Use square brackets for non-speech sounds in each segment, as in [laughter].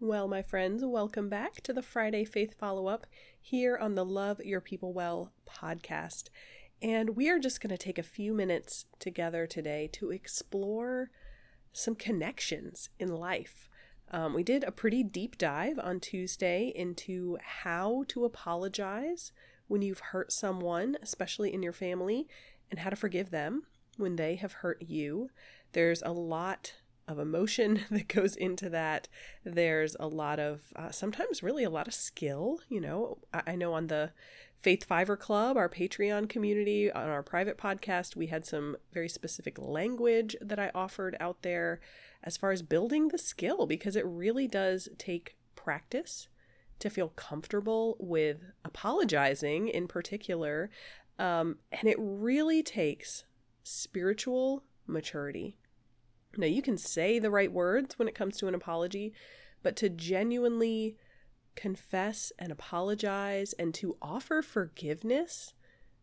Well, my friends, welcome back to the Friday Faith Follow Up here on the Love Your People Well podcast. And we are just going to take a few minutes together today to explore some connections in life. Um, we did a pretty deep dive on Tuesday into how to apologize when you've hurt someone, especially in your family, and how to forgive them when they have hurt you. There's a lot of emotion [laughs] that goes into that. There's a lot of, uh, sometimes really a lot of skill. You know, I, I know on the Faith Fiver Club, our Patreon community, on our private podcast, we had some very specific language that I offered out there as far as building the skill because it really does take practice to feel comfortable with apologizing in particular. Um, and it really takes spiritual maturity. Now, you can say the right words when it comes to an apology, but to genuinely confess and apologize and to offer forgiveness,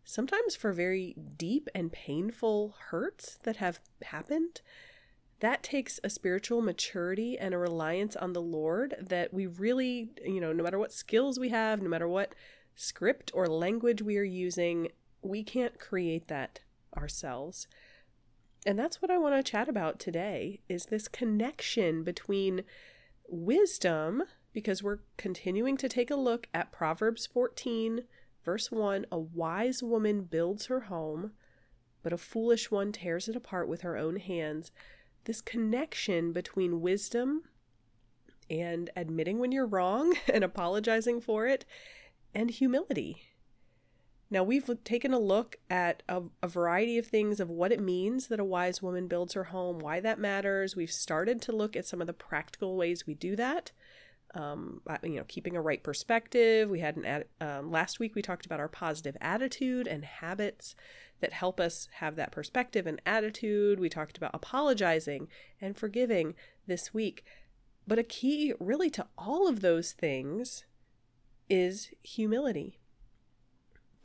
sometimes for very deep and painful hurts that have happened, that takes a spiritual maturity and a reliance on the Lord that we really, you know, no matter what skills we have, no matter what script or language we are using, we can't create that ourselves. And that's what I want to chat about today is this connection between wisdom because we're continuing to take a look at Proverbs 14, verse 1 A wise woman builds her home, but a foolish one tears it apart with her own hands. This connection between wisdom and admitting when you're wrong [laughs] and apologizing for it, and humility. Now, we've taken a look at a, a, variety of things of what it means that a wise woman builds her home, why that matters. We've started to look at some of the practical ways we do that um, you know, keeping a right perspective. We had an ad, um, last week we talked about our positive attitude and habits that help us have that perspective and attitude. We talked about apologizing and forgiving this week. But a key really to all of those things is humility.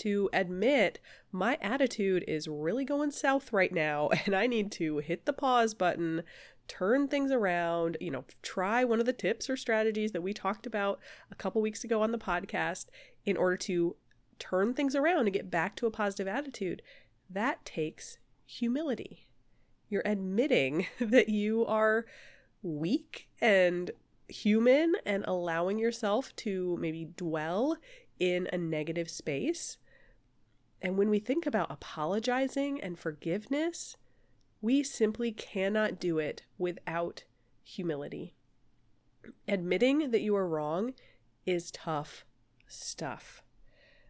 To admit my attitude is really going south right now [laughs] and I need to hit the pause button, turn things around, you know, try one of the tips or strategies that we talked about a couple weeks ago on the podcast in order to turn things around and get back to a positive attitude. That takes humility. You're admitting [laughs] that you are weak and human and allowing yourself to maybe dwell in a negative space. And when we think about apologizing and forgiveness, we simply cannot do it without humility. Admitting that you are wrong is tough stuff.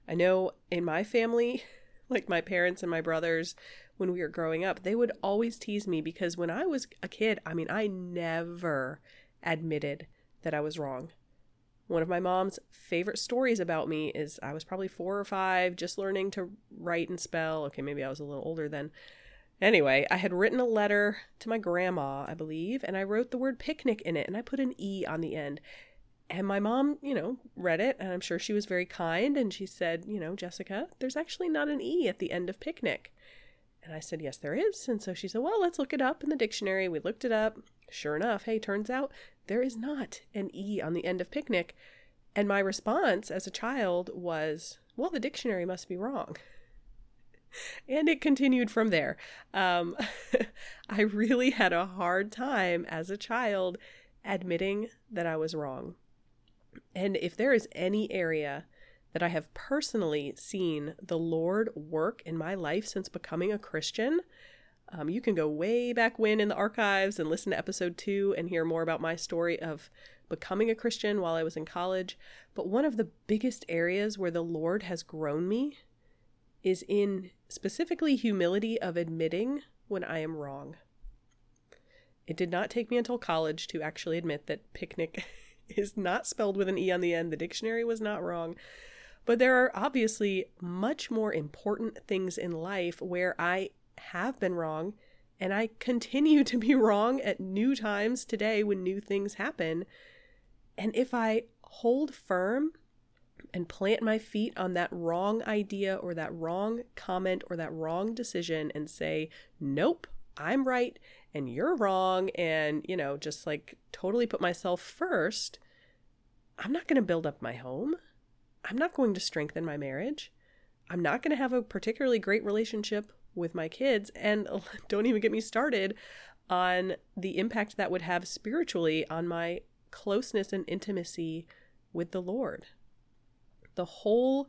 I know in my family, [laughs] like my parents and my brothers, when we were growing up, they would always tease me because when I was a kid, I mean, I never admitted that I was wrong. One of my mom's favorite stories about me is I was probably four or five, just learning to write and spell. Okay, maybe I was a little older then. Anyway, I had written a letter to my grandma, I believe, and I wrote the word picnic in it and I put an E on the end. And my mom, you know, read it and I'm sure she was very kind and she said, you know, Jessica, there's actually not an E at the end of picnic. And I said, yes, there is. And so she said, well, let's look it up in the dictionary. We looked it up. Sure enough, hey, turns out there is not an E on the end of picnic. And my response as a child was, well, the dictionary must be wrong [laughs] and it continued from there. Um, [laughs] I really had a hard time as a child admitting that I was wrong. And if there is any area that I have personally seen the Lord work in my life since becoming a Christian, um, you can go way back when in the archives and listen to episode two and hear more about my story of becoming a Christian while I was in college. But one of the biggest areas where the Lord has grown me is in specifically humility of admitting when I am wrong. It did not take me until college to actually admit that picnic [laughs] is not spelled with an E on the end. The dictionary was not wrong. But there are obviously much more important things in life where I have been wrong and I continue [laughs] to be wrong at new times today when new things happen. And if I hold firm and plant my feet on that wrong idea or that wrong comment or that wrong decision and say, nope, I'm right and you're wrong, and, you know, just like totally put myself first, I'm not going to build up my home. I'm not going to strengthen my marriage. I'm not going to have a particularly great relationship with my kids. And [laughs] don't even get me started on the impact that would have spiritually on my closeness and intimacy with the Lord. The whole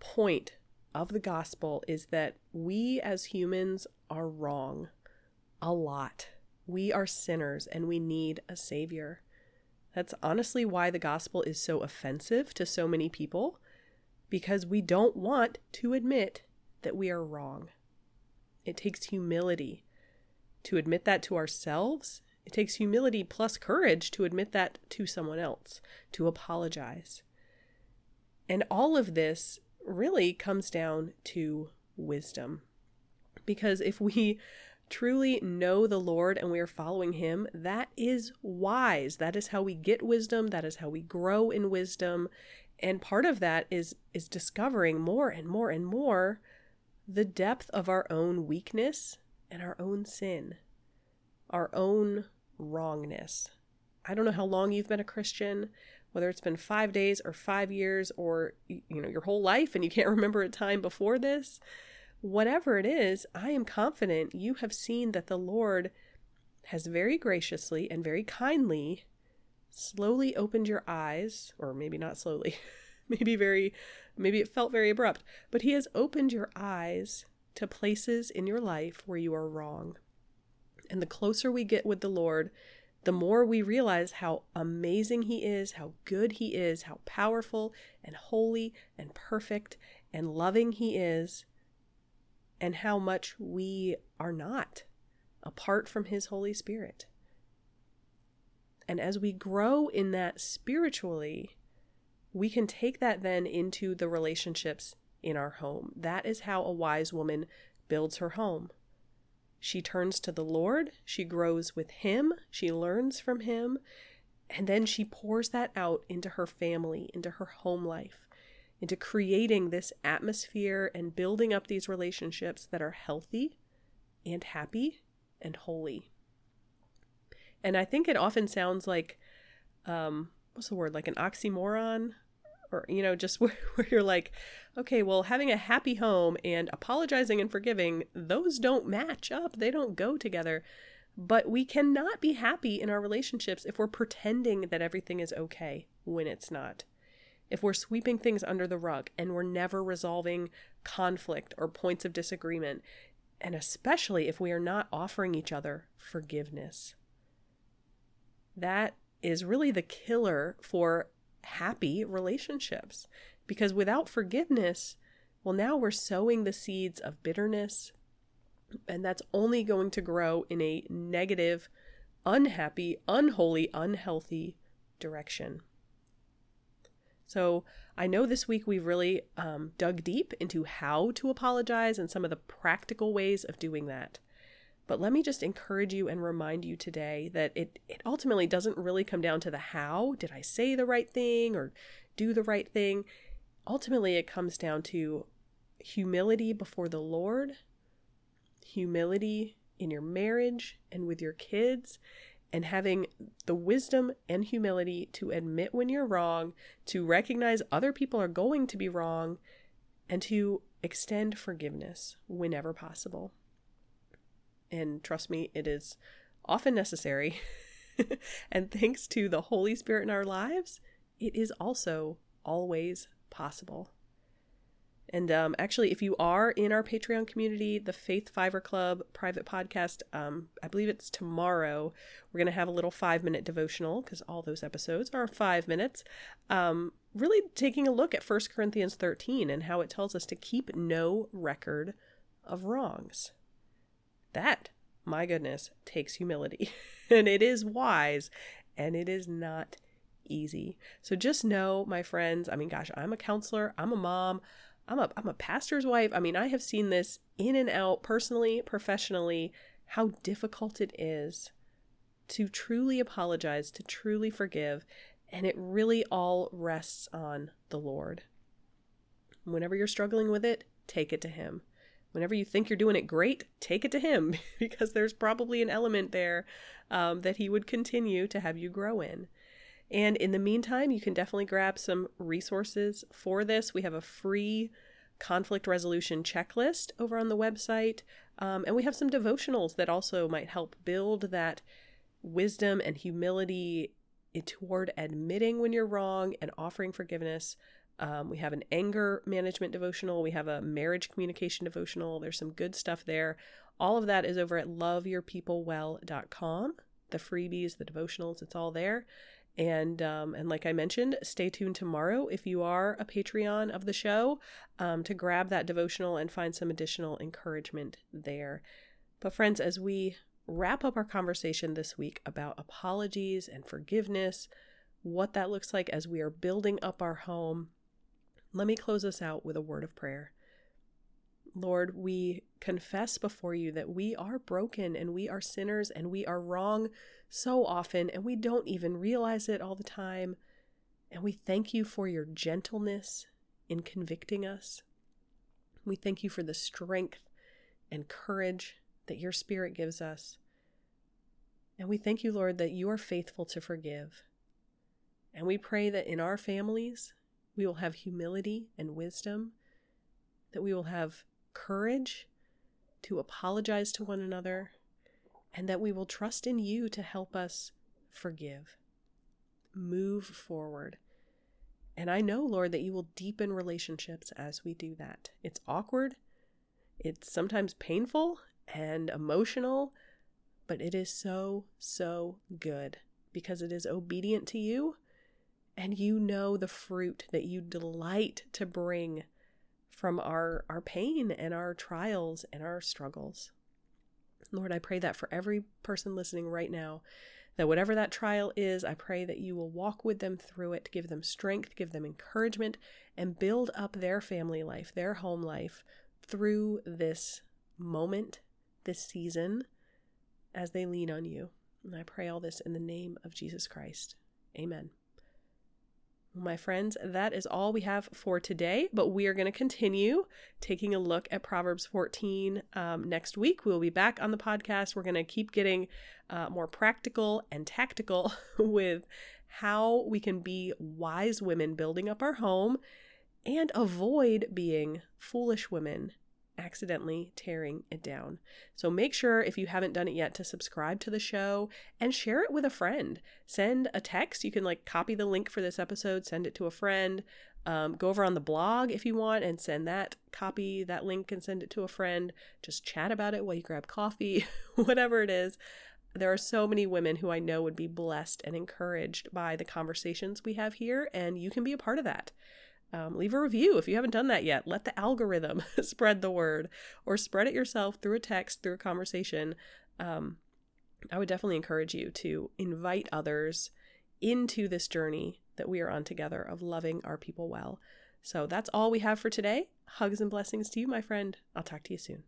point of the gospel is that we as humans are wrong a lot. We are sinners and we need a savior. That's honestly why the gospel is so offensive to so many people, because we don't want to admit that we are wrong. It takes humility to admit that to ourselves. It takes humility plus courage to admit that to someone else, to apologize. And all of this really comes down to wisdom. Because if we truly know the Lord and we are following Him, that is wise. That is how we get wisdom. That is how we grow in wisdom. And part of that is is discovering more and more and more the depth of our own weakness and our own sin, our own wrongness. I don't know how long you've been a Christian, whether it's been 5 days or 5 years or you know your whole life and you can't [laughs] remember a time before this whatever it is, I am confident you have seen that the Lord has very graciously and very kindly slowly opened your eyes, or maybe not slowly, [laughs] [laughs] maybe very, maybe it felt very abrupt, but He has opened your eyes to places in your life where you are wrong. And the closer we get with the Lord, the more we realize how amazing He is, how good He is, how powerful and holy and perfect and loving He is, and how much we are not apart from His Holy Spirit. And as we grow in that spiritually, we can take that then into the relationships in our home. That is how a wise woman builds her home. She turns to the Lord, she grows with Him, she learns from Him, and then she pours that out into her family, into her home life into creating this atmosphere and building up these relationships that are healthy and happy and holy. And I think it often sounds like, um, what's the word, like an oxymoron? Or, you know, just [laughs] where, where you're like, okay, well, having a happy home and apologizing and forgiving, those don't match up. They don't go together. But we cannot be happy in our relationships if we're pretending that everything is okay when it's not if we're sweeping things under the rug and we're never resolving conflict or points of disagreement, and especially if we are not offering each other forgiveness. That is really the killer for happy relationships because without forgiveness, well, now we're sowing the seeds of bitterness, and that's only going to grow in a negative, unhappy, unholy, unhealthy direction. So I know this week we've really um, dug deep into how to apologize and some of the practical ways of doing that. But let me just encourage you and remind you today that it, it ultimately doesn't really come down to the how. Did I say the right thing or do the right thing? Ultimately, it comes down to humility before the Lord, humility in your marriage and with your kids, and having the wisdom and humility to admit when you're wrong, to recognize other people are going to be wrong, and to extend forgiveness whenever possible. And trust me, it is often necessary. [laughs] and thanks to the Holy Spirit in our lives, it is also always possible. And um, actually, if you are in our Patreon community, the Faith Fiver Club private podcast, um, I believe it's tomorrow. We're going to have a little five minute devotional because all those episodes are five minutes. Um, really taking a look at 1 Corinthians 13 and how it tells us to keep no record of wrongs. That, my goodness, takes humility. [laughs] and it is wise and it is not easy. So just know, my friends, I mean, gosh, I'm a counselor, I'm a mom, I'm a I'm a pastor's wife. I mean, I have seen this in and out personally, professionally, how difficult it is to truly apologize, to truly forgive, and it really all rests on the Lord. Whenever you're struggling with it, take it to him. Whenever you think you're doing it great, take it to him [laughs] because there's probably an element there um, that he would continue to have you grow in. And in the meantime, you can definitely grab some resources for this. We have a free conflict resolution checklist over on the website. Um, and we have some devotionals that also might help build that wisdom and humility toward admitting when you're wrong and offering forgiveness. Um, we have an anger management devotional. We have a marriage communication devotional. There's some good stuff there. All of that is over at loveyourpeoplewell.com. The freebies, the devotionals, it's all there. And um, and like I mentioned, stay tuned tomorrow if you are a Patreon of the show um, to grab that devotional and find some additional encouragement there. But friends, as we wrap up our conversation this week about apologies and forgiveness, what that looks like as we are building up our home, let me close us out with a word of prayer. Lord, we confess before you that we are broken and we are sinners and we are wrong so often and we don't even realize it all the time. And we thank you for your gentleness in convicting us. We thank you for the strength and courage that your Spirit gives us. And we thank you, Lord, that you are faithful to forgive. And we pray that in our families, we will have humility and wisdom, that we will have courage to apologize to one another, and that we will trust in you to help us forgive, move forward. And I know, Lord, that you will deepen relationships as we do that. It's awkward, it's sometimes painful and emotional, but it is so, so good because it is obedient to you and you know the fruit that you delight to bring from our, our pain and our trials and our struggles. Lord, I pray that for every person listening right now, that whatever that trial is, I pray that you will walk with them through it, give them strength, give them encouragement, and build up their family life, their home life through this moment, this season, as they lean on you. And I pray all this in the name of Jesus Christ. Amen. My friends, that is all we have for today, but we are going to continue taking a look at Proverbs 14 um, next week. We'll be back on the podcast. We're going to keep getting uh, more practical and tactical [laughs] with how we can be wise women building up our home and avoid being foolish women accidentally tearing it down. So make sure, if you haven't done it yet, to subscribe to the show and share it with a friend. Send a text. You can like copy the link for this episode, send it to a friend. Um, go over on the blog if you want and send that copy, that link, and send it to a friend. Just chat about it while you grab coffee, [laughs] whatever it is. There are so many women who I know would be blessed and encouraged by the conversations we have here, and you can be a part of that um, leave a review if you haven't done that yet. Let the algorithm [laughs] spread the word or spread it yourself through a text, through a conversation. Um, I would definitely encourage you to invite others into this journey that we are on together of loving our people well. So that's all we have for today. Hugs and blessings to you, my friend. I'll talk to you soon.